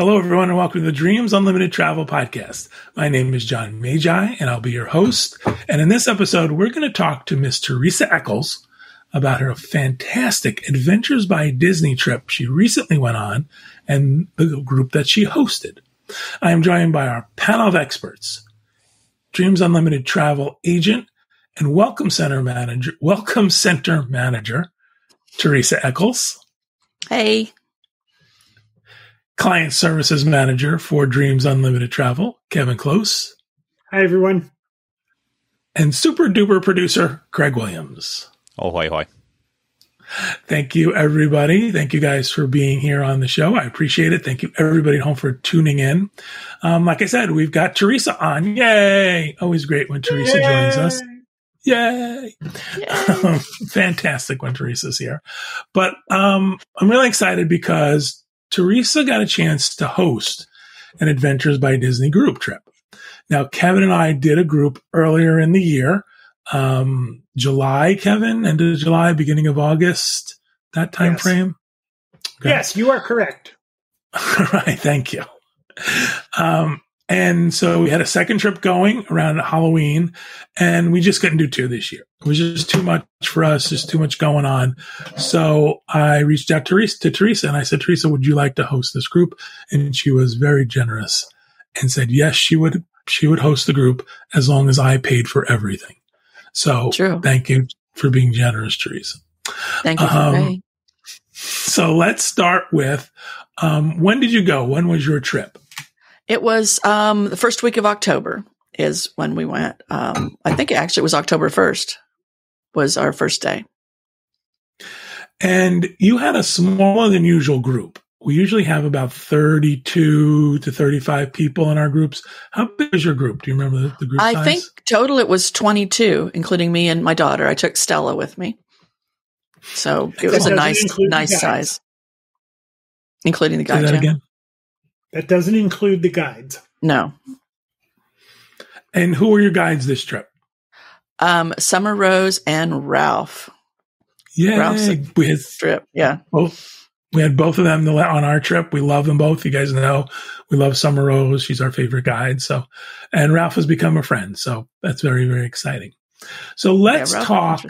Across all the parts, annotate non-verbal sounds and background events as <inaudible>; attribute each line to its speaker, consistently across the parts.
Speaker 1: Hello, everyone, and welcome to the Dreams Unlimited Travel Podcast. My name is John Magi, and I'll be your host. And in this episode, we're going to talk to Miss Teresa Eccles about her fantastic Adventures by Disney trip she recently went on and the group that she hosted. I am joined by our panel of experts, Dreams Unlimited Travel agent and Welcome Center manager, Welcome Center manager, Teresa Eccles.
Speaker 2: Hey.
Speaker 1: Client Services Manager for Dreams Unlimited Travel, Kevin Close.
Speaker 3: Hi, everyone.
Speaker 1: And super duper producer, Craig Williams.
Speaker 4: Oh, hoy, hoy.
Speaker 1: Thank you, everybody. Thank you guys for being here on the show. I appreciate it. Thank you, everybody at home, for tuning in. Um, like I said, we've got Teresa on. Yay! Always great when Teresa Yay! joins us. Yay! Yay. <laughs> fantastic when Teresa's here. But um, I'm really excited because Teresa got a chance to host an Adventures by Disney group trip. Now, Kevin and I did a group earlier in the year, um, July, Kevin, end of July, beginning of August, that time
Speaker 3: yes.
Speaker 1: frame.
Speaker 3: Okay. Yes, you are correct. <laughs>
Speaker 1: All right, thank you. Um, and so we had a second trip going around Halloween, and we just couldn't do two this year. It was just too much for us, just too much going on. So I reached out to Teresa, to Teresa and I said, Teresa, would you like to host this group? And she was very generous and said, yes, she would, she would host the group as long as I paid for everything. So True. thank you for being generous, Teresa.
Speaker 2: Thank you um,
Speaker 1: So let's start with, um, when did you go? When was your trip?
Speaker 2: It was um, the first week of October is when we went. Um, I think actually it was October 1st was our first day.
Speaker 1: And you had a smaller than usual group. We usually have about 32 to 35 people in our groups. How big is your group? Do you remember the, the group
Speaker 2: I
Speaker 1: size?
Speaker 2: think total it was 22, including me and my daughter. I took Stella with me. So it was a nice, nice size, including the guy.
Speaker 1: Say that again.
Speaker 3: That doesn't include the guides.
Speaker 2: No.
Speaker 1: And who were your guides this trip?
Speaker 2: Um, Summer Rose and Ralph.
Speaker 1: Yeah,
Speaker 2: Ralph's
Speaker 1: we had
Speaker 2: trip. Yeah,
Speaker 1: both. We had both of them on our trip. We love them both. You guys know we love Summer Rose. She's our favorite guide. So, and Ralph has become a friend. So that's very very exciting. So let's yeah, talk.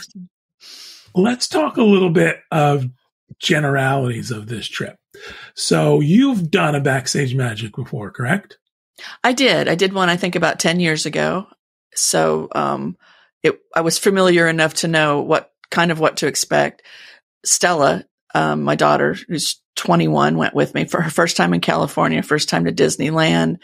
Speaker 1: Let's talk a little bit of generalities of this trip. So you've done a backstage magic before, correct?
Speaker 2: I did. I did one, I think about 10 years ago. So, um, it, I was familiar enough to know what kind of what to expect. Stella, um, my daughter, who's 21, went with me for her first time in California, first time to Disneyland.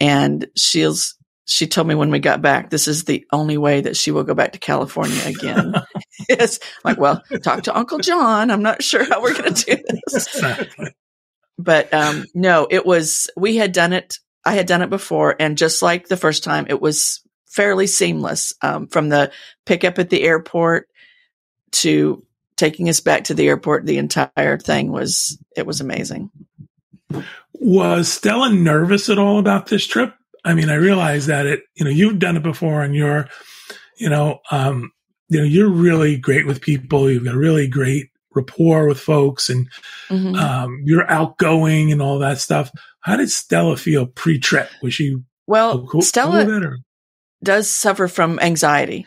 Speaker 2: And she's, she told me when we got back, this is the only way that she will go back to California again. <laughs> <laughs> yes. Like, well, talk to Uncle John. I'm not sure how we're going to do this. But um, no, it was, we had done it. I had done it before. And just like the first time, it was fairly seamless um, from the pickup at the airport to taking us back to the airport. The entire thing was, it was amazing.
Speaker 1: Was Stella nervous at all about this trip? I mean, I realize that it, you know, you've done it before and you're, you know, um, you know, you're really great with people. You've got a really great rapport with folks and, mm-hmm. um, you're outgoing and all that stuff. How did Stella feel pre-trip? Was she
Speaker 2: well? Cool, Stella cool does suffer from anxiety,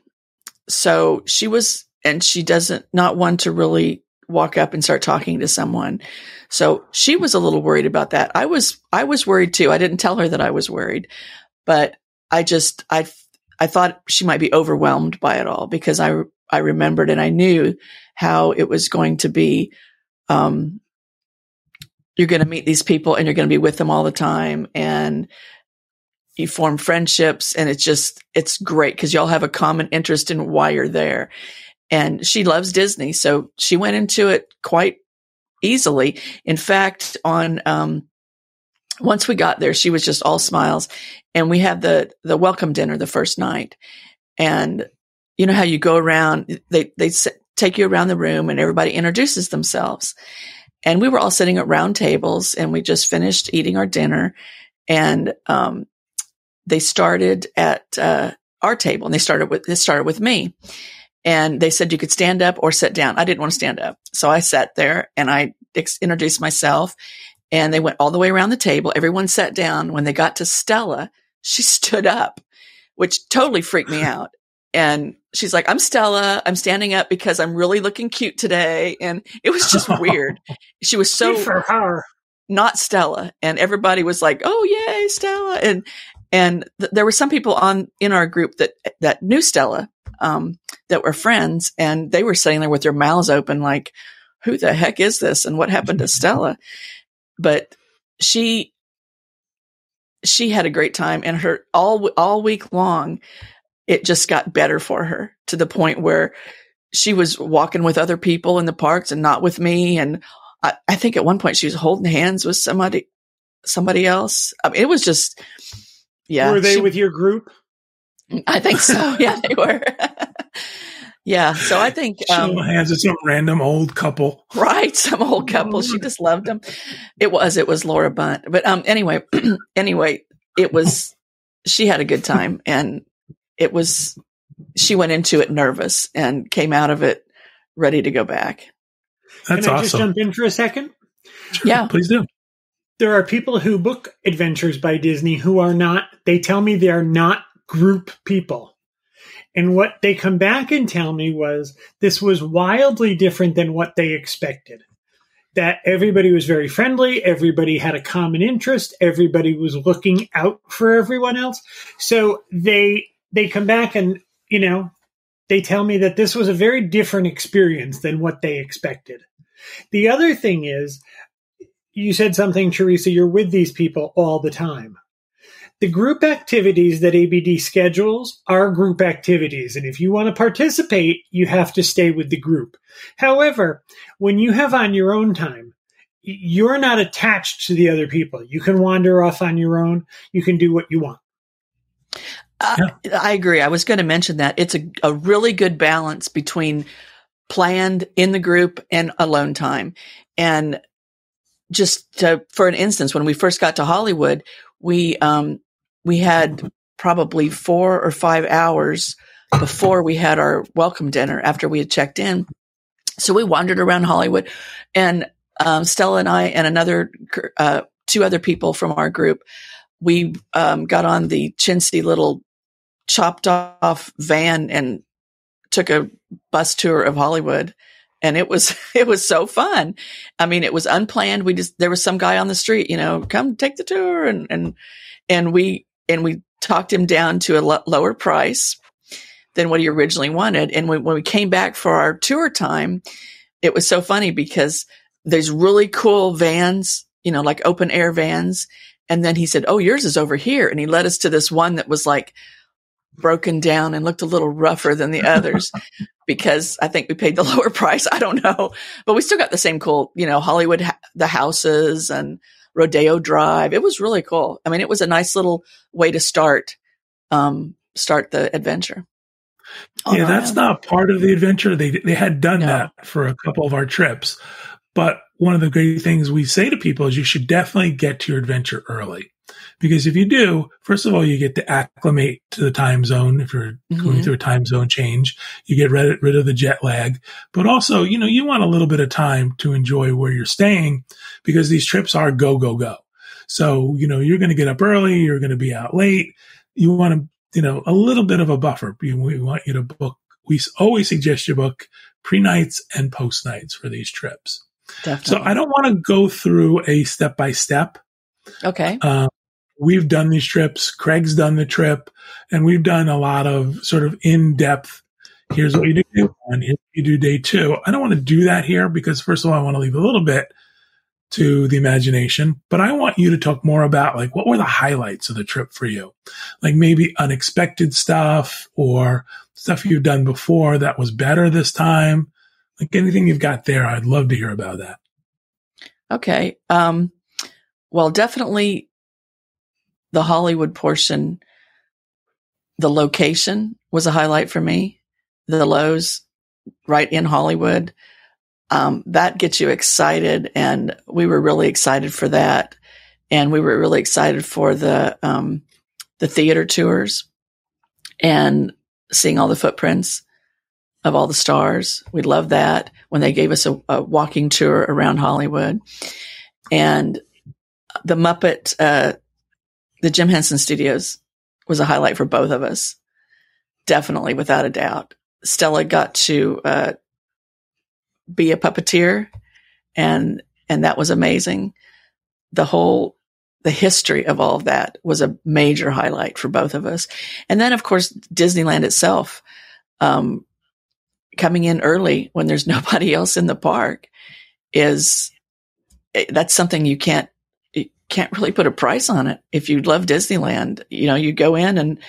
Speaker 2: so she was, and she doesn't not want to really walk up and start talking to someone. So she was a little worried about that. I was, I was worried too. I didn't tell her that I was worried, but I just, I, I thought she might be overwhelmed by it all because I, I remembered and I knew how it was going to be, um, you're going to meet these people and you're going to be with them all the time and you form friendships and it's just, it's great because y'all have a common interest in why you're there. And she loves Disney. So she went into it quite easily. In fact, on, um, once we got there, she was just all smiles and we had the, the welcome dinner the first night. And you know how you go around, they, they take you around the room and everybody introduces themselves. And we were all sitting at round tables and we just finished eating our dinner and, um, they started at, uh, our table and they started with, they started with me and they said you could stand up or sit down. I didn't want to stand up. So I sat there and I ex- introduced myself and they went all the way around the table. Everyone sat down. When they got to Stella, she <laughs> stood up, which totally freaked me out. And she's like, I'm Stella. I'm standing up because I'm really looking cute today. And it was just <laughs> weird. She was so
Speaker 3: for her.
Speaker 2: not Stella. And everybody was like, Oh, yay, Stella. And, and th- there were some people on in our group that, that knew Stella, um, that were friends and they were sitting there with their mouths open, like, who the heck is this? And what happened to <laughs> Stella? But she, she had a great time and her all, all week long, it just got better for her to the point where she was walking with other people in the parks and not with me. And I, I think at one point she was holding hands with somebody, somebody else. I mean, it was just, yeah.
Speaker 3: Were they
Speaker 2: she-
Speaker 3: with your group?
Speaker 2: I think so. <laughs> Yeah, they were. yeah. So I think, um,
Speaker 1: hands with some random old couple.
Speaker 2: right. Some old couple. She just loved them. It was, it was Laura Bunt. But, um, anyway, <clears throat> anyway, it was, she had a good time and it was, she went into it nervous and came out of it ready to go back.
Speaker 1: That's
Speaker 3: Can I just jump in for a second?
Speaker 1: Sure,
Speaker 2: Yeah.
Speaker 1: Please do.
Speaker 3: There are people who book adventures by Disney who are not, they tell me they are not group people. And what they come back and tell me was this was wildly different than what they expected. That everybody was very friendly, everybody had a common interest, everybody was looking out for everyone else. So they they come back and, you know, they tell me that this was a very different experience than what they expected. The other thing is you said something, Teresa, you're with these people all the time. The group activities that ABD schedules are group activities. And if you want to participate, you have to stay with the group. However, when you have on your own time, you're not attached to the other people. You can wander off on your own. You can do what you want.
Speaker 2: Uh, I agree. I was going to mention that it's a, a really good balance between planned in the group and alone time. And just to, for an instance, when we first got to Hollywood, we, um, we had probably four or five hours before we had our welcome dinner after we had checked in. So we wandered around Hollywood and, um, Stella and I and another, uh, two other people from our group, we, um, got on the chintzy little chopped off van and took a bus tour of Hollywood. And it was, <laughs> it was so fun. I mean, it was unplanned. We just, there was some guy on the street, you know, come take the tour. And, and, and we, and we talked him down to a lo- lower price than what he originally wanted. And when, when we came back for our tour time, it was so funny because there's really cool vans, you know, like open air vans. And then he said, Oh, yours is over here. And he led us to this one that was like broken down and looked a little rougher than the others <laughs> because I think we paid the <laughs> lower price. I don't know, but we still got the same cool, you know, Hollywood, ha- the houses and Rodeo Drive. It was really cool. I mean, it was a nice little way to start, um, start the adventure.
Speaker 1: yeah, that's not part of the adventure. They they had done
Speaker 2: No.
Speaker 1: that for a couple of our trips. But one of the great things we say to people is you should definitely get to your adventure early. Because if you do, first of all, you get to acclimate to the time zone. If you're going
Speaker 2: Mhm.
Speaker 1: through a time zone change, you get rid, rid of the jet lag. But also, you know, you want a little bit of time to enjoy where you're staying because these trips are go, go, go. So, you know, you're going to get up early. You're going to be out late. You want to, you know, a little bit of a buffer. We want you to book. We always suggest you book pre nights and post nights for these trips. So I don't want to go through a step by step.
Speaker 2: okay.
Speaker 1: Um, We've done these trips. Craig's done the trip, and we've done a lot of sort of in depth. Here's what you do day one. Here's what you do day two. I don't want to do that here because first of all, I want to leave a little bit to the imagination, but I want you to talk more about like what were the highlights of the trip for you? Like maybe unexpected stuff or stuff you've done before that was better this time. Like anything you've got there, I'd love to hear about that.
Speaker 2: Okay. Um, well, definitely the Hollywood portion, the location was a highlight for me. The Loews right in Hollywood. Um, that gets you excited. And we were really excited for that. And we were really excited for the, um, the theater tours and seeing all the footprints of all the stars. We loved that when they gave us a, a walking tour around Hollywood. And the Muppet, uh, the Jim Henson Studios was a highlight for both of us. Definitely, without a doubt. Stella got to uh, be a puppeteer, and and that was amazing. The whole the history of all of that was a major highlight for both of us. And then, of course, Disneyland itself, um, coming in early when there's <laughs> nobody else in the park is eh, that's something you can't can't really put a price on it. If you love Disneyland, you know, you go in and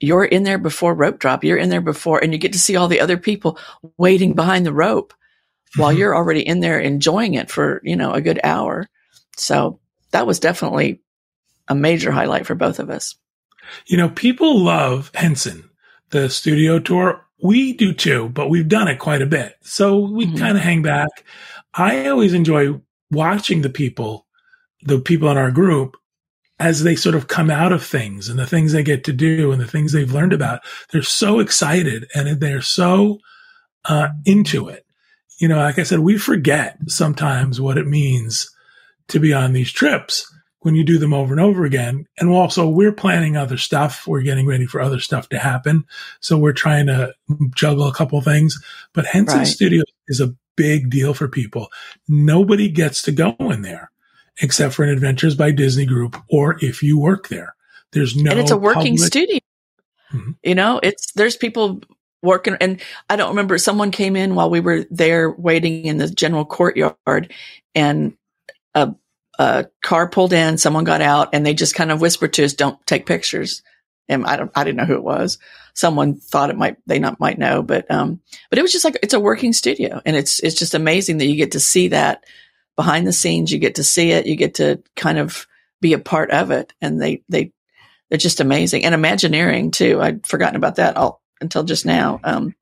Speaker 2: you're in there before rope drop. You're in there before, and you get to see all the other people waiting behind the rope while mm-hmm. you're already in there enjoying it for, you know, a good hour. So that was definitely a major highlight for both of us.
Speaker 1: You know, people love Henson, the studio tour. We do too, but we've done it quite a bit. So we mm-hmm. kind of hang back. I always enjoy watching the people, the people in our group as they sort of come out of things and the things they get to do and the things they've learned about. They're so excited and they're so uh, into it. You know, like I said, we forget sometimes what it means to be on these trips when you do them over and over again. And also we're planning other stuff. We're getting ready for other stuff to happen. So we're trying to juggle a couple things, but Henson right. Studios is a big deal for people. Nobody gets to go in there except for an Adventures by Disney group or if you work there. There's no
Speaker 2: And it's a working public- studio. Mm-hmm. You know, it's there's people working and I don't remember someone came in while we were there waiting in the general courtyard and a, a car pulled in, someone got out and they just kind of whispered to us, don't take pictures. And I don't, I didn't know who it was. Someone thought it might, they not might know, but, um, but it was just like, it's a working studio and it's, it's just amazing that you get to see that behind the scenes. You get to see it. You get to kind of be a part of it. And they, they, they're just amazing. And Imagineering too. I'd forgotten about that all until just now. Um,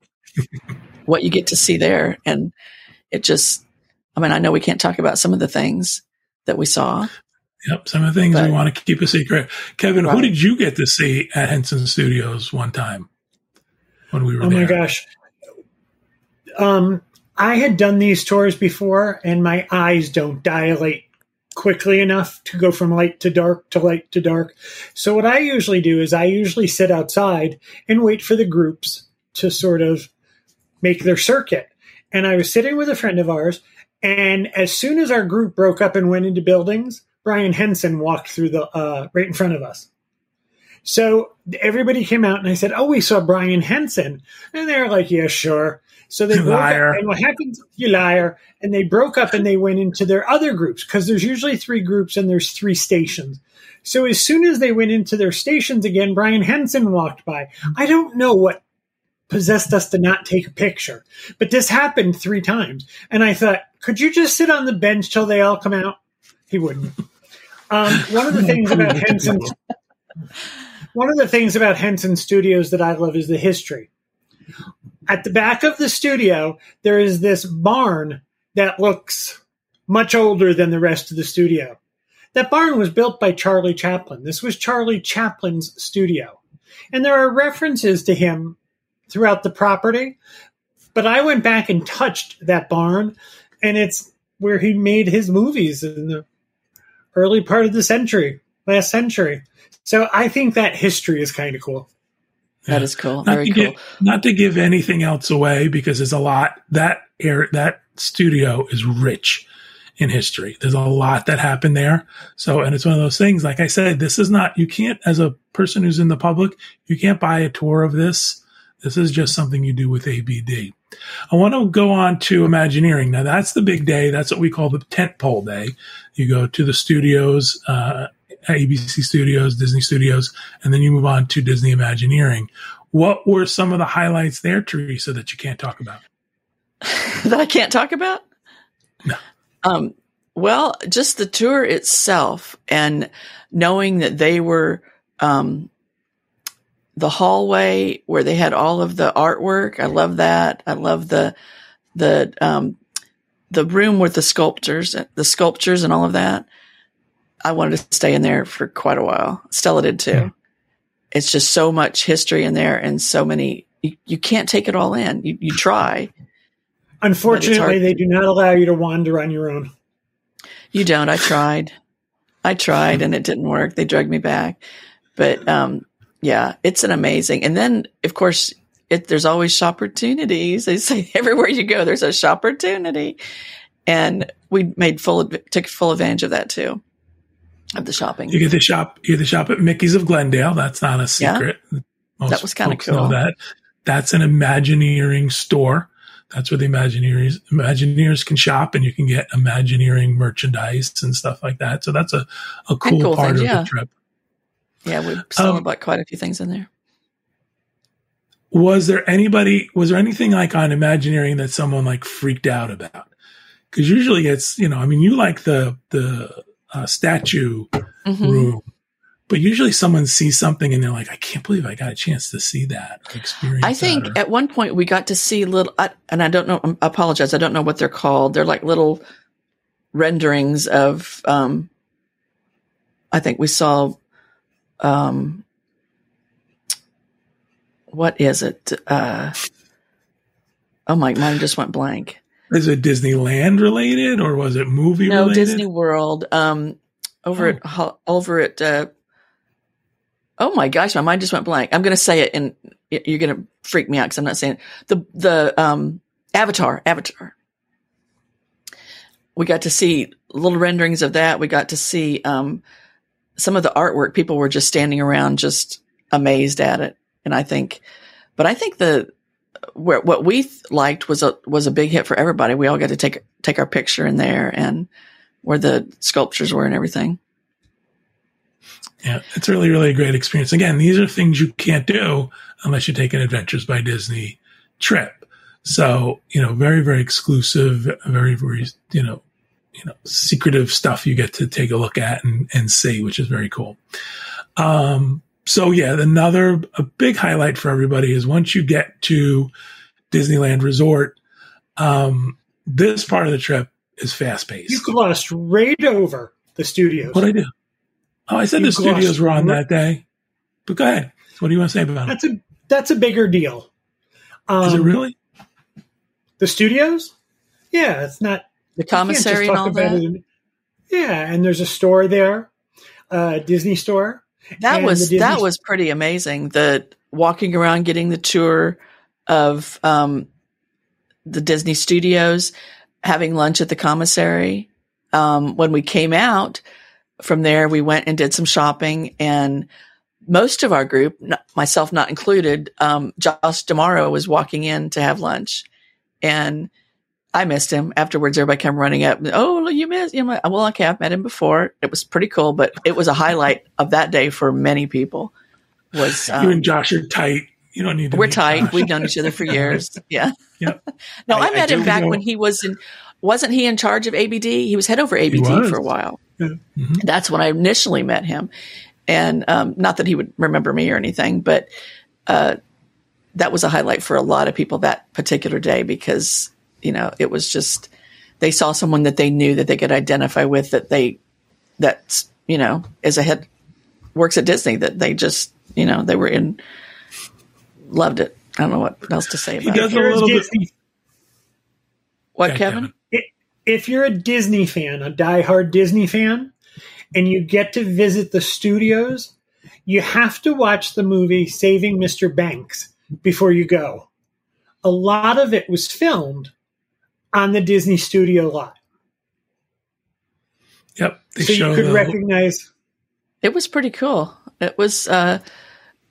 Speaker 2: <laughs> what you get to see there. And it just, I mean, I know we can't talk about some of the things that we saw.
Speaker 1: Yep, some of the things but, we want to keep a secret. Kevin, right. who did you get to see at Henson Studios one time when we were?
Speaker 3: Oh
Speaker 1: there?
Speaker 3: my gosh, um, I had done these tours before, and my eyes don't dilate quickly enough to go from light to dark to light to dark. So what I usually do is I usually sit outside and wait for the groups to sort of make their circuit. And I was sitting with a friend of ours, and as soon as our group broke up and went into buildings, Brian Henson walked through the uh, right in front of us. So everybody came out and I said, "Oh, we saw Brian Henson," and they're like, "Yeah, sure." So they broke liar. up, and what happens? You liar! And they broke up and they went into their other groups because there's usually three groups and there's three stations. So as soon as they went into their stations again, Brian Henson walked by. I don't know what possessed us to not take a picture. But this happened three times. And I thought, could you just sit on the bench till they all come out? He wouldn't. Um, one of the things <laughs> about Henson, one of the things about Henson Studios that I love is the history. At the back of the studio, there is this barn that looks much older than the rest of the studio. That barn was built by Charlie Chaplin. This was Charlie Chaplin's studio. And there are references to him throughout the property. But I went back and touched that barn, and it's where he made his movies in the early part of the century, last century. So I think that history is kind of cool.
Speaker 2: That is cool. Not Very
Speaker 1: to
Speaker 2: cool.
Speaker 1: Get, not to give anything else away because there's a lot that air that studio is rich in history. There's a lot that happened there. So, and it's one of those things. Like I said, this is not. You can't, as a person who's in the public, you can't buy a tour of this this is just something you do with ABD. I want to go on to Imagineering. Now that's the big day. That's what we call the tent pole day. You go to the studios, uh, ABC Studios, Disney Studios, and then you move on to Disney Imagineering. What were some of the highlights there, Teresa, that you can't talk about? <laughs>
Speaker 2: that I can't talk about?
Speaker 1: No.
Speaker 2: Um, well, just the tour itself and knowing that they were um, the hallway where they had all of the artwork. I love that. I love the the um, the room with the sculptures, the sculptures, and all of that. I wanted to stay in there for quite a while. Stella did too. Yeah. It's just so much history in there, and so many. You, you can't take it all in. You, you try.
Speaker 3: Unfortunately, they do not allow you to wander on your own.
Speaker 2: You don't. I tried. I tried and it didn't work. They dragged me back. But um, yeah, it's an amazing. And then, of course, it, there's always opportunities. They say <laughs> everywhere you go, there's a shop opportunity. And we made full, took full advantage of that too, of the shopping.
Speaker 1: You get the shop, you get the shop at Mickey's of Glendale. That's not a secret.
Speaker 2: Yeah, that was kind of cool.
Speaker 1: that. That's an Imagineering store. That's where the Imagineers, Imagineers can shop and you can get Imagineering merchandise and stuff like that. So that's a, a cool, cool part things, of yeah. the trip.
Speaker 2: Yeah, we saw um, quite a few things in there
Speaker 1: was there anybody was there anything like on imagineering that someone like freaked out about because usually it's you know i mean you like the the uh, statue mm-hmm. room but usually someone sees something and they're like i can't believe i got a chance to see that experience
Speaker 2: i think at one point we got to see little and i don't know i apologize i don't know what they're called they're like little renderings of um i think we saw um what is it? Uh, oh my mind just went blank.
Speaker 1: Is it Disneyland related or was it movie no, related?
Speaker 2: Disney World. Um, over oh. at over at. Uh, oh my gosh, my mind just went blank. I'm going to say it, and you're going to freak me out because I'm not saying it. the the um, Avatar. Avatar. We got to see little renderings of that. We got to see um, some of the artwork. People were just standing around, just amazed at it. And I think, but I think the, where, what we liked was a, was a big hit for everybody. We all got to take, take our picture in there and where the sculptures were and everything.
Speaker 1: Yeah, it's really, really a great experience. Again, these are things you can't do unless you take an Adventures by Disney trip. So, you know, very, very exclusive, very, very, you know, you know, secretive stuff you get to take a look at and, and see, which is very cool. Um, so yeah, another a big highlight for everybody is once you get to Disneyland Resort, um, this part of the trip is fast paced.
Speaker 3: You glossed right over the studios.
Speaker 1: What I do? Oh, I said you the studios were on that day. But go ahead. What do you want to say about
Speaker 3: that's it? That's a that's a bigger deal.
Speaker 1: Um, is it um, really?
Speaker 3: The studios? Yeah, it's not
Speaker 2: the commissary and all that.
Speaker 3: yeah, and there's a store there, uh, Disney store.
Speaker 2: That and was that was pretty amazing. The walking around, getting the tour of um, the Disney Studios, having lunch at the commissary. Um, when we came out from there, we went and did some shopping, and most of our group, myself not included, um, Josh D'Amaro was walking in to have lunch, and I missed him. Afterwards, everybody came running up. Oh, you missed him. Well, okay, I've met him before. It was pretty cool, but it was a highlight of that day for many people. Was
Speaker 1: um, you and Josh are tight? You don't need to.
Speaker 2: We're tight. Josh. We've known each other for <laughs> years. Yeah.
Speaker 1: Yep. <laughs>
Speaker 2: no, I, I met I him back know. when he was in. Wasn't he in charge of ABD? He was head over ABD for a while. Yeah. Mm-hmm. That's when I initially met him, and um, not that he would remember me or anything, but uh, that was a highlight for a lot of people that particular day because you know, it was just they saw someone that they knew that they could identify with that they that you know is a head works at Disney that they just you know they were in loved it. I don't know what else to say about
Speaker 1: he does it. A little bit.
Speaker 2: What, Kevin?
Speaker 3: Kevin? If you're a Disney fan, a diehard Disney fan, and you get to visit the studios, you have to watch the movie Saving Mr. Banks before you go. A lot of it was filmed on the Disney Studio lot.
Speaker 1: Yep.
Speaker 3: So you could the, recognize.
Speaker 2: It was pretty cool. It was, uh,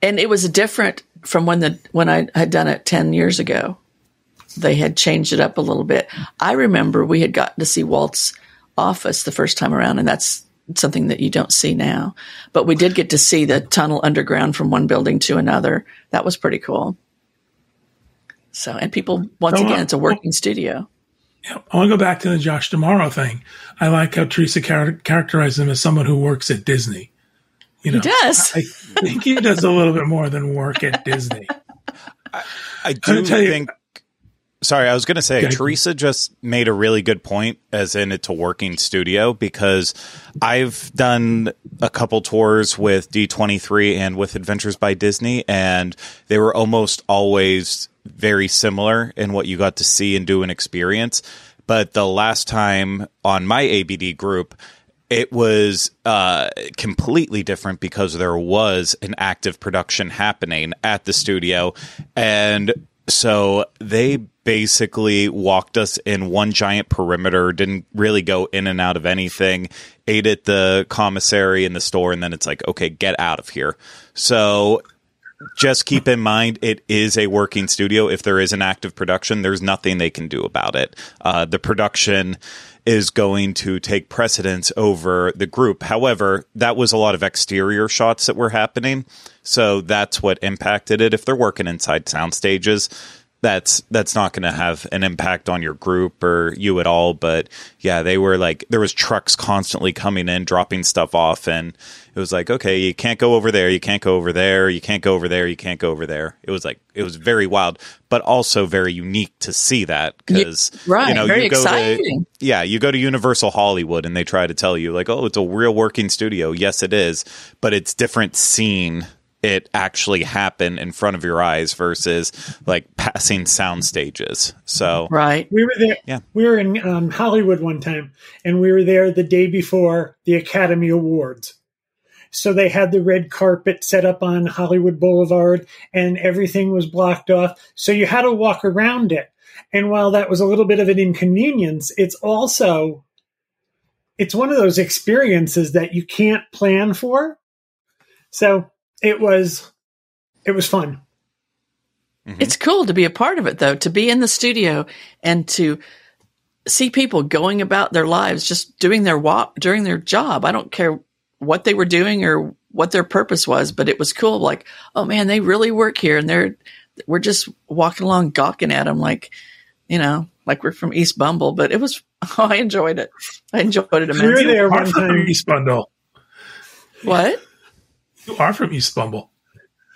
Speaker 2: and it was different from when the when I had done it ten years ago. They had changed it up a little bit. I remember we had gotten to see Walt's office the first time around, and that's something that you don't see now. But we did get to see the tunnel underground from one building to another. That was pretty cool. So, and people once oh, again, it's a working studio.
Speaker 1: Yeah, I want to go back to the Josh D'Amaro thing. I like how Teresa char- characterized him as someone who works at Disney.
Speaker 2: You know, he does.
Speaker 1: I think he does a little bit more than work at Disney. <laughs>
Speaker 4: I, I do think. You, sorry, I was going to say Teresa just made a really good point, as in it's a working studio, because I've done a couple tours with D23 and with Adventures by Disney, and they were almost always very similar in what you got to see and do and experience. But the last time on my ABD group, it was uh, completely different because there was an active production happening at the studio. And so they basically walked us in one giant perimeter, didn't really go in and out of anything, ate at the commissary in the store, and then it's like, okay, get out of here. So just keep in mind it is a working studio. If there is an active production, there's nothing they can do about it. Uh, the production is going to take precedence over the group. However, that was a lot of exterior shots that were happening. So that's what impacted it. If they're working inside sound stages, that's that's not going to have an impact on your group or you at all but yeah they were like there was trucks constantly coming in dropping stuff off and it was like okay you can't go over there you can't go over there you can't go over there you can't go over there it was like it was very wild but also very unique to see that because
Speaker 2: yeah, right,
Speaker 4: you know
Speaker 2: very
Speaker 4: you go
Speaker 2: exciting.
Speaker 4: to yeah you go to universal hollywood and they try to tell you like oh it's a real working studio yes it is but it's different scene it actually happen in front of your eyes versus like passing sound stages. So
Speaker 2: right,
Speaker 3: we were there.
Speaker 4: Yeah,
Speaker 3: we were in um, Hollywood one time, and we were there the day before the Academy Awards. So they had the red carpet set up on Hollywood Boulevard, and everything was blocked off. So you had to walk around it. And while that was a little bit of an inconvenience, it's also it's one of those experiences that you can't plan for. So it was it was fun.
Speaker 2: Mm-hmm. It's cool to be a part of it though, to be in the studio and to see people going about their lives just doing their walk doing their job. I don't care what they were doing or what their purpose was, but it was cool like, oh man, they really work here and they're we're just walking along gawking at them like, you know, like we're from East Bumble, but it was <laughs> oh, I enjoyed it. I enjoyed it immensely. We
Speaker 3: were there one time.
Speaker 1: East Bundle.
Speaker 2: What?
Speaker 1: You are from East Bumble.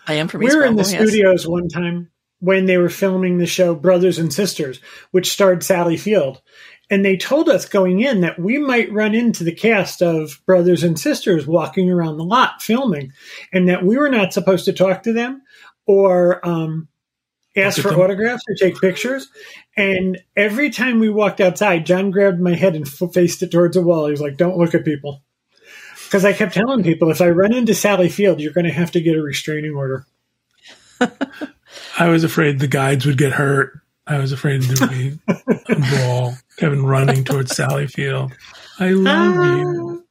Speaker 2: I am from
Speaker 3: we
Speaker 2: East Bumble.
Speaker 3: We were in the
Speaker 2: yes.
Speaker 3: studios one time when they were filming the show Brothers and Sisters, which starred Sally Field. And they told us going in that we might run into the cast of Brothers and Sisters walking around the lot filming, and that we were not supposed to talk to them or um, ask for autographs or take pictures. And every time we walked outside, John grabbed my head and faced it towards a wall. He was like, Don't look at people. Because I kept telling people, if I run into Sally Field, you're going to have to get a restraining order. <laughs>
Speaker 1: I was afraid the guides would get hurt. I was afraid there would be a brawl. Kevin running towards Sally Field. I love ah. you.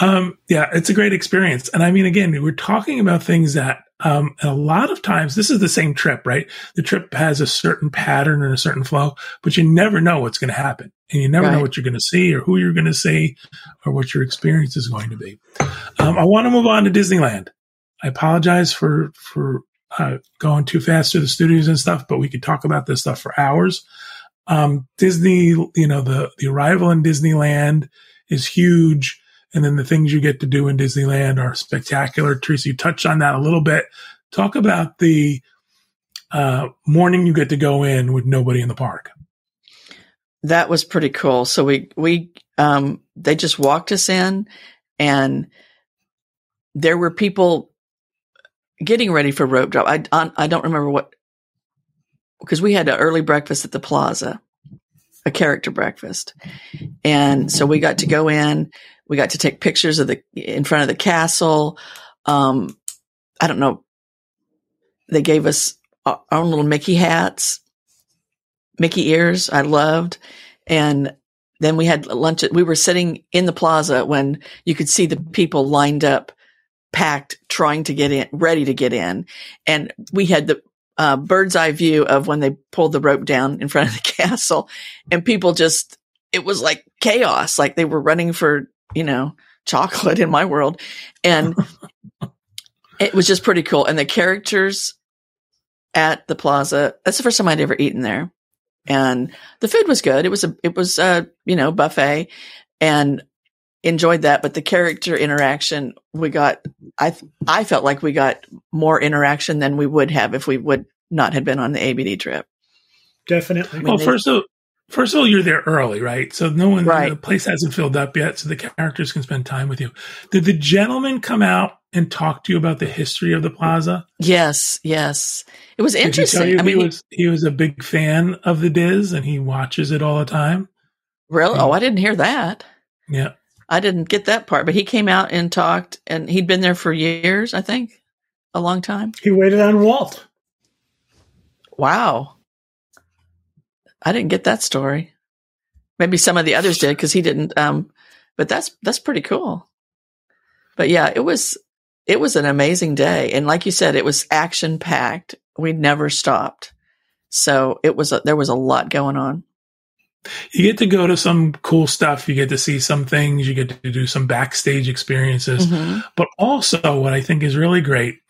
Speaker 1: Um, yeah, it's a great experience. And I mean, again, we're talking about things that um, a lot of times this is the same trip, right? The trip has a certain pattern and a certain flow, but you never know what's going to happen and you never right. know what you're going to see or who you're going to see or what your experience is going to be. Um, I want to move on to Disneyland. I apologize for, for, uh, going too fast to the studios and stuff, but we could talk about this stuff for hours. Um, Disney, you know, the, the arrival in Disneyland is huge. And then the things you get to do in Disneyland are spectacular. Teresa, you touched on that a little bit. Talk about the uh, morning you get to go in with nobody in the park.
Speaker 2: That was pretty cool. So we we um, they just walked us in, and there were people getting ready for rope drop. I I don't remember what because we had an early breakfast at the plaza, a character breakfast, and so we got to go in. We got to take pictures of the in front of the castle. Um, I don't know. They gave us our own little Mickey hats, Mickey ears. I loved, and then we had lunch. We were sitting in the plaza when you could see the people lined up, packed, trying to get in, ready to get in, and we had the uh, bird's eye view of when they pulled the rope down in front of the <laughs> castle, and people just it was like chaos. Like they were running for you know, chocolate in my world. And it was just pretty cool. And the characters at the plaza, that's the first time I'd ever eaten there. And the food was good. It was a, it was a, you know, buffet and enjoyed that. But the character interaction, we got, I, I felt like we got more interaction than we would have if we would not have been on the ABD trip.
Speaker 3: Definitely.
Speaker 1: Well, first of First of all, you're there early, right? So no one, right. the place hasn't filled up yet, so the characters can spend time with you. Did the gentleman come out and talk to you about the history of the plaza?
Speaker 2: Yes, yes. It was interesting.
Speaker 1: I mean, he was he was a big fan of the DIS, and he watches it all the time.
Speaker 2: Really? oh, I didn't hear that.
Speaker 1: Yeah.
Speaker 2: I didn't get that part, but he came out and talked, and he'd been there for years, I think, a long time.
Speaker 3: He waited on Walt.
Speaker 2: Wow. I didn't get that story. Maybe some of the others did because he didn't. Um, but that's that's pretty cool. But yeah, it was it was an amazing day, and like you said, it was action packed. We never stopped, so it was a, there was a lot going on.
Speaker 1: You get to go to some cool stuff. You get to see some things. You get to do some backstage experiences. Mm-hmm. But also, what I think is really great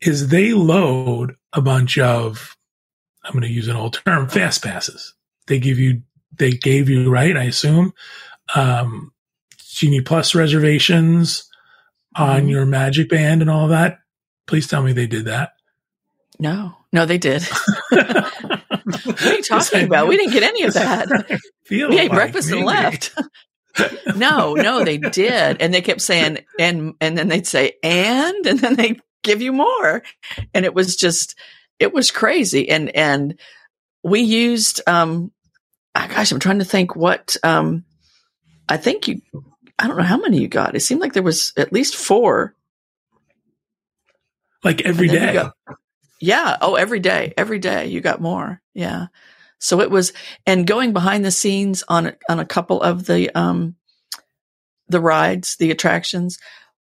Speaker 1: is they load a bunch of, I'm going to use an old term, fast passes. They give you, they gave you, right? I assume, um, Genie Plus reservations on mm-hmm. your Magic Band and all that. Please tell me they did that.
Speaker 2: No, no, they did. <laughs> <laughs> what are you talking about? We didn't get any of that. <laughs> we ate like breakfast maybe. and left. no, no, they did. And they kept saying, and, and then they'd say, and, and then they give you more. And it was just, it was crazy. And, and we used, um, oh gosh, I'm trying to think what, um, I think you, I don't know how many you got. It seemed like there was at least four.
Speaker 1: Like every day. Got,
Speaker 2: yeah. Oh, every day, every day you got more. Yeah. So it was, and going behind the scenes on, on a couple of the, um, the rides, the attractions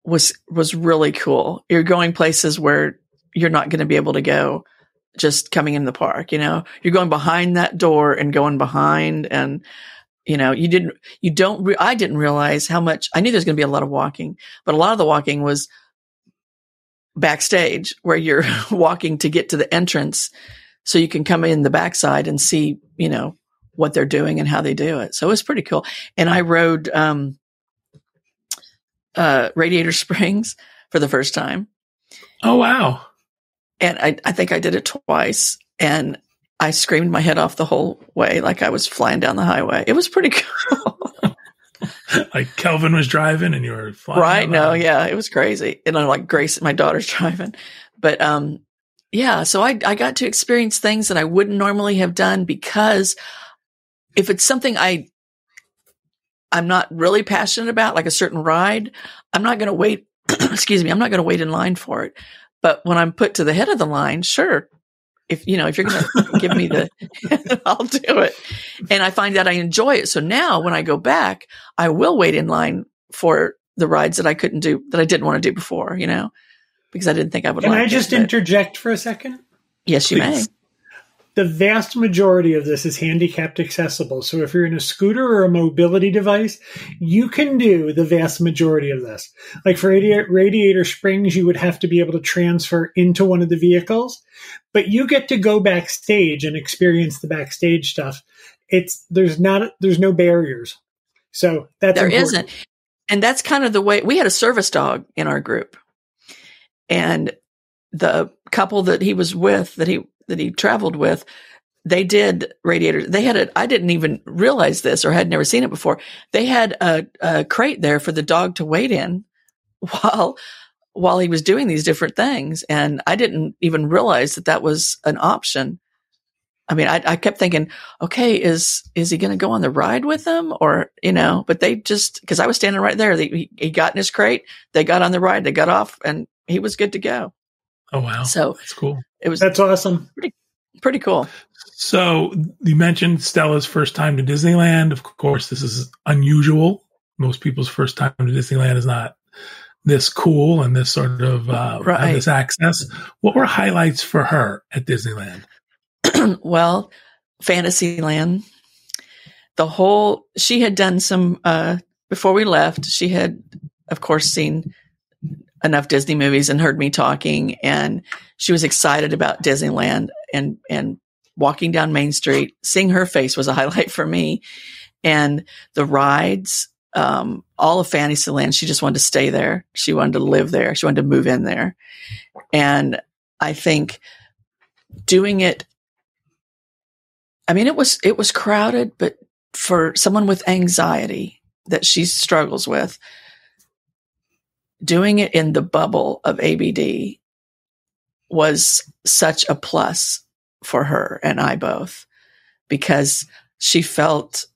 Speaker 2: was, was really cool. You're going places where you're not going to be able to go just coming in the park. You know, you're going behind that door and going behind and, you know, you didn't, you don't, re- I didn't realize how much, I knew there's going to be a lot of walking, but a lot of the walking was backstage where you're <laughs> walking to get to the entrance so you can come in the backside and see, you know, what they're doing and how they do it. So it was pretty cool. And I rode, um, uh, Radiator <laughs> Springs for the first time.
Speaker 1: Oh, wow.
Speaker 2: And I, I think I did it twice and I screamed my head off the whole way like I was flying down the highway. It was pretty <laughs> cool.
Speaker 1: like Kelvin was driving and you were flying.
Speaker 2: Right. No, yeah, it was crazy. And I'm like, Grace, my daughter's <laughs> driving. But, um, yeah, so I, I got to experience things that I wouldn't normally have done because if it's something I, I'm not really passionate about, like a certain ride, I'm not going to wait. <clears throat> excuse me. I'm not going to wait in line for it. But when I'm put to the head of the line, sure, if you know if you're going <laughs> to give me the <laughs> i'll do it. And i find that i enjoy it. So now when i go back i will wait in line for the rides that i couldn't do that i didn't want to do before you know because i didn't think i would
Speaker 3: can
Speaker 2: like
Speaker 3: i just
Speaker 2: it,
Speaker 3: interject for a second?
Speaker 2: Yes you Please. may
Speaker 3: the vast majority of this is handicapped accessible. So if you're in a scooter or a mobility device, you can do the vast majority of this. Like for radiator, radiator springs, you would have to be able to transfer into one of the vehicles, but you get to go backstage and experience the backstage stuff. It's there's not there's no barriers. So that's
Speaker 2: there not And that's kind of the way we had a service dog in our group. And the couple that he was with that he that he traveled with, they did radiators. They had a, I didn't even realize this or had never seen it before. They had a, a crate there for the dog to wait in <laughs> while, while he was doing these different things. And I didn't even realize that that was an option. I mean, I, I kept thinking, okay, is, is he going to go on the ride with them or, you know, but they just, cause I was standing right there. They, he, he got in his crate. They got on the ride. They got off and he was good to go.
Speaker 1: Oh, wow.
Speaker 2: So
Speaker 1: that's cool.
Speaker 2: It was
Speaker 3: that's awesome.
Speaker 2: Pretty, pretty cool.
Speaker 1: So you mentioned Stella's first time to Disneyland. Of course, this is unusual. Most people's first time to Disneyland is not this cool and this sort of uh, right. this access. What were highlights for her at Disneyland? <clears throat>
Speaker 2: well, Fantasyland. The whole she had done some uh, before we left. She had, of course, seen enough Disney movies and heard me talking and she was excited about Disneyland and, and walking down Main Street, seeing her face was a <laughs> highlight for me. And the rides, um, all of Fantasyland, she just wanted to stay there. She wanted to live there. She wanted to move in there. And I think doing it, I mean, it was, it was crowded, but for someone with anxiety that she struggles with, doing it in the bubble of ABD was such a plus for her and I both because she felt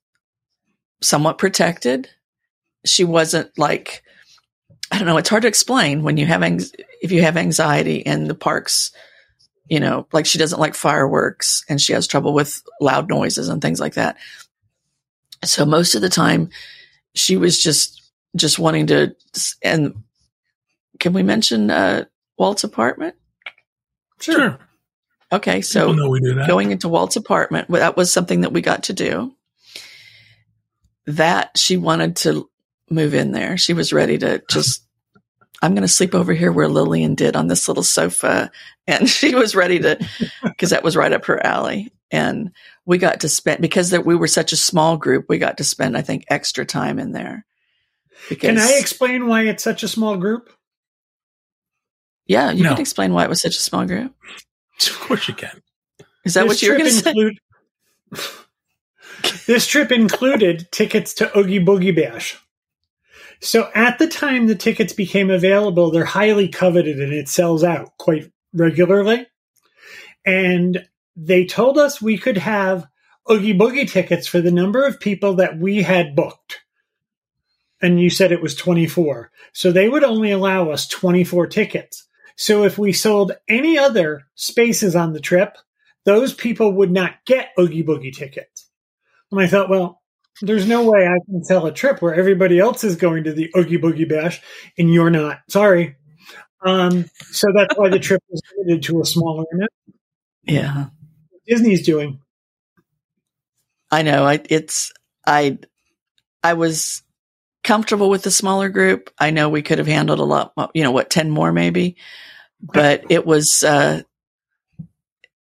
Speaker 2: somewhat protected she wasn't like, I don't know, it's hard to explain when you have, if you have anxiety in the parks, you know, like she doesn't like fireworks and she has trouble with loud noises and things like that. So most of the time she was just, just wanting to, and can we mention, uh, Walt's apartment?
Speaker 1: Sure.
Speaker 2: Okay. So going into Walt's apartment, that was something that we got to do. That she wanted to move in there. She was ready to <laughs> just, I'm going to sleep over here where Lillian did on this little sofa. <laughs> And she was ready to, because that was right up her alley. And we got to spend, because that we were such a small group, we got to spend, I think, extra time in there.
Speaker 3: Because, Can I explain why it's such a small group?
Speaker 2: Yeah, you no. can explain why it was such a small group. <laughs>
Speaker 1: Of course you can.
Speaker 2: Is that this what you were going to include-
Speaker 3: say? <laughs> this trip included tickets to Oogie Boogie Bash. So at the time the tickets became available, they're highly coveted and it sells out quite regularly. And they told us we could have Oogie Boogie tickets for the number of people that we had booked. And you said it was 24. So they would only allow us 24 tickets. So if we sold any other spaces on the trip, those people would not get Oogie Boogie tickets. And I thought, well, there's no way I can sell a trip where everybody else is going to the Oogie Boogie Bash and you're not. Sorry. Um, so that's why the <laughs> trip was limited to a smaller amount.
Speaker 2: Yeah.
Speaker 3: Disney's doing.
Speaker 2: I know. I it's I I was comfortable with the smaller group. I know we could have handled a lot, you know, what, 10 more maybe, but it was, uh,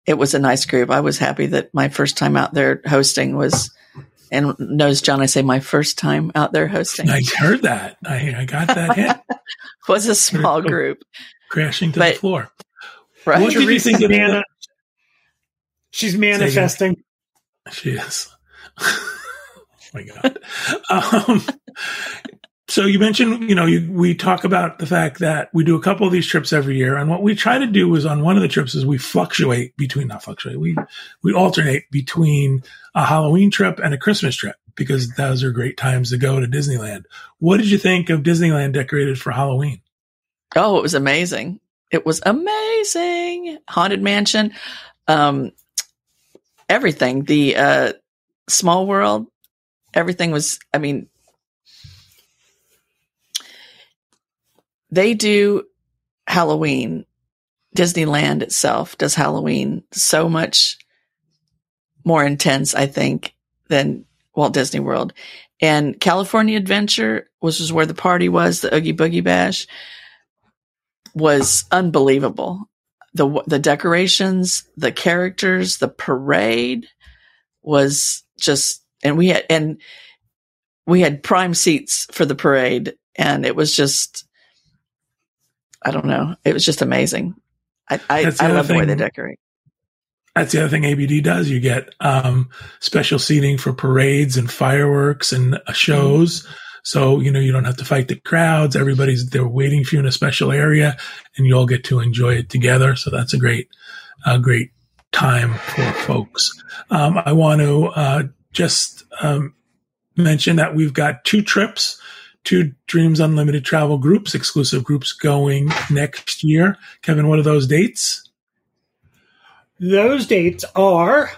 Speaker 2: it was a nice group. I was happy that my first time out there hosting was and knows John, I say my first time out there hosting.
Speaker 1: I heard that. I, I got that hit. <laughs>
Speaker 2: was a small group.
Speaker 1: Crashing to but, the floor.
Speaker 3: Right. What did you think of Anna? She's manifesting.
Speaker 1: She is. <laughs> oh my God. Um, so you mentioned, you know, you, we talk about the fact that we do a couple of these trips every year, and what we try to do is on one of the trips is we fluctuate between not fluctuate, we we alternate between a Halloween trip and a Christmas trip because those are great times to go to Disneyland. What did you think of Disneyland decorated for Halloween?
Speaker 2: Oh, it was amazing! It was amazing. Haunted Mansion, um, everything. The uh, Small World, everything was. I mean they do Halloween. Disneyland itself does Halloween so much more intense, I think, than Walt Disney World. And California Adventure, which was where the party was, the Oogie Boogie Bash, was unbelievable. The the decorations, the characters, the parade was just and we had and we had prime seats for the parade and it was just I don't know. It was just amazing. I I, I love thing, the way they decorate.
Speaker 1: That's the other thing ABD does. You get um, special seating for parades and fireworks and uh, shows. Mm-hmm. So, you know, you don't have to fight the crowds. Everybody's there waiting for you in a special area and you all get to enjoy it together. So that's a great, a great time for folks. Um, I want to uh, just um, mention that we've got two trips two Dreams Unlimited travel groups, exclusive groups going next year. Kevin, what are those dates?
Speaker 3: Those dates are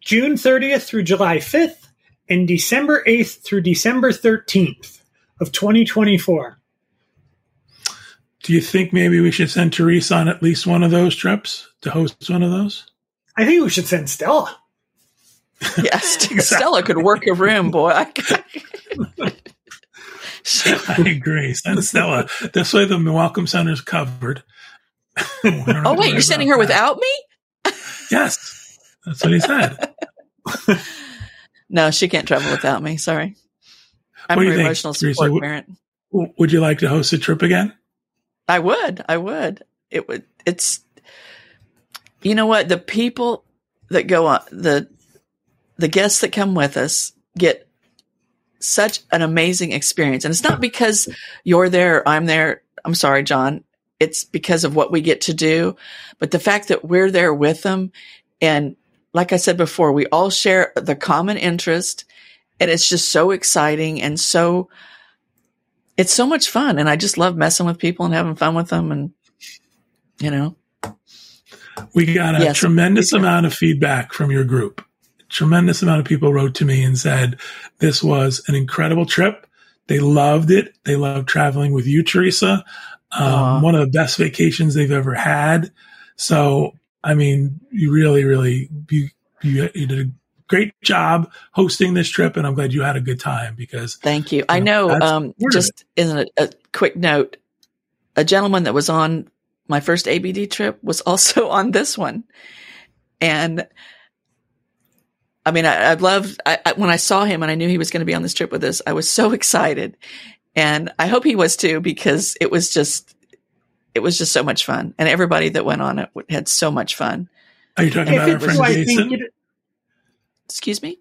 Speaker 3: June 30th through July 5th and December 8th through December 13th of 2024.
Speaker 1: Do you think maybe we should send Teresa on at least one of those trips to host one of those?
Speaker 3: I think we should send Stella.
Speaker 2: Yes, exactly. <laughs> Stella could work a room, boy. <laughs> <laughs>
Speaker 1: I agree. Send Stella. This way the Welcome Center is covered. <laughs>
Speaker 2: oh, wait, you're sending her that. without me?
Speaker 1: yes. That's what he said. <laughs>
Speaker 2: no, she can't travel without me. Sorry. I'm an emotional support Teresa, parent.
Speaker 1: Would you like to host a trip again?
Speaker 2: I would. I would. It would. It's, you know what? The people that go on, the, the guests that come with us get such an amazing experience. And it's not because you're there, I'm there. I'm sorry, John. It's because of what we get to do. But the fact that we're there with them. And like I said before, we all share the common interest. And it's just so exciting and so it's so much fun. And I just love messing with people and having fun with them. And, you know,
Speaker 1: we got a yes, tremendous amount of feedback from your group. Tremendous amount of people wrote to me and said this was an incredible trip. They loved it. They loved traveling with you, Teresa. Um, one of the best vacations they've ever had. So, I mean, you really, really, you, you, you did a great job hosting this trip, and I'm glad you had a good time because.
Speaker 2: Thank you. you I know. um, just in a, a quick note, a gentleman that was on my first ABD trip was also <laughs> on this one, and I mean, I, I loved I, I, when I saw him and I knew he was going to be on this trip with us. I was so <laughs> excited, and I hope he was too because it was just it was just so much fun, and everybody that went on it had so much fun.
Speaker 1: Are you talking about our friend Jason?
Speaker 2: Excuse me.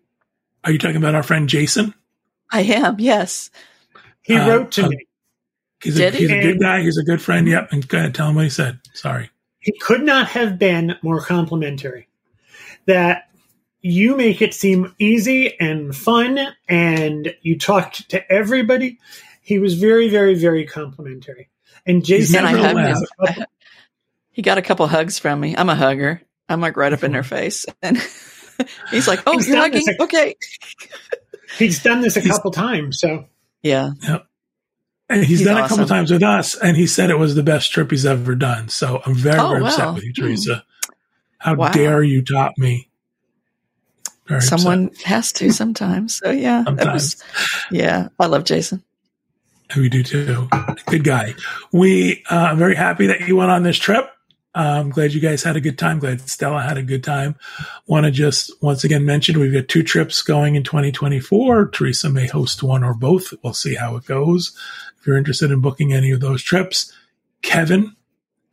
Speaker 1: Are you talking about our friend Jason?
Speaker 2: I am. Yes.
Speaker 3: He uh, wrote to uh, me.
Speaker 1: He's, a, he's a, good guy. He's a good friend. Yep. And go ahead, tell him what he said. Sorry.
Speaker 3: He could not have been more complimentary. That you make it seem easy and fun, and you talked to everybody. He was very, very, very complimentary. And Jason,
Speaker 2: I <laughs> he got a couple hugs from me. I'm a hugger. I'm like right up in their face, <laughs> and he's like, "Oh, he's you're hugging? A, okay." <laughs>
Speaker 3: he's done this a couple times, so
Speaker 2: yeah.
Speaker 1: Yep. And he's, he's done awesome. a couple times with us, and he said it was the best trip he's ever done. So I'm very, oh, very wow. upset with you, Teresa. Hmm. How wow. dare you top me?
Speaker 2: Very Someone upset. has to sometimes. So yeah, was, yeah, I love Jason.
Speaker 1: We do too. Good guy. We uh, are very happy that you went on this trip. I'm glad you guys had a good time. Glad Stella had a good time. Want to just once again mention we've got two trips going in 2024. Teresa may host one or both. We'll see how it goes. If you're interested in booking any of those trips, Kevin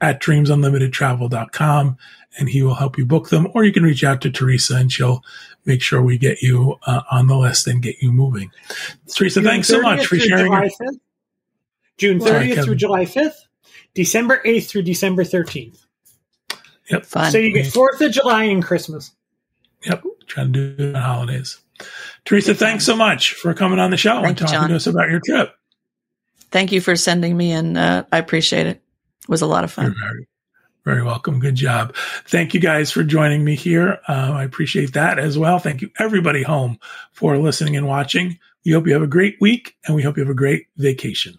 Speaker 1: at dreamsunlimitedtravel.com and he will help you book them. Or you can reach out to Teresa and she'll make sure we get you uh, on the list and get you moving. Teresa, June thanks so much for sharing. July 5th.
Speaker 3: June 30th Sorry, through July 5th, December 8th through December 13th.
Speaker 1: Yep.
Speaker 3: Fun. So you get Fourth of July and Christmas.
Speaker 1: Yep. Trying to do the holidays. Teresa, Good thanks so much for coming on the show Thank and talking you, to us about your trip.
Speaker 2: Thank you for sending me in. Uh, I appreciate it. It was a lot of fun.
Speaker 1: Very welcome. Good job. Thank you guys for joining me here. Uh, I appreciate that as well. Thank you everybody home for listening and watching. We hope you have a great week and we hope you have a great vacation.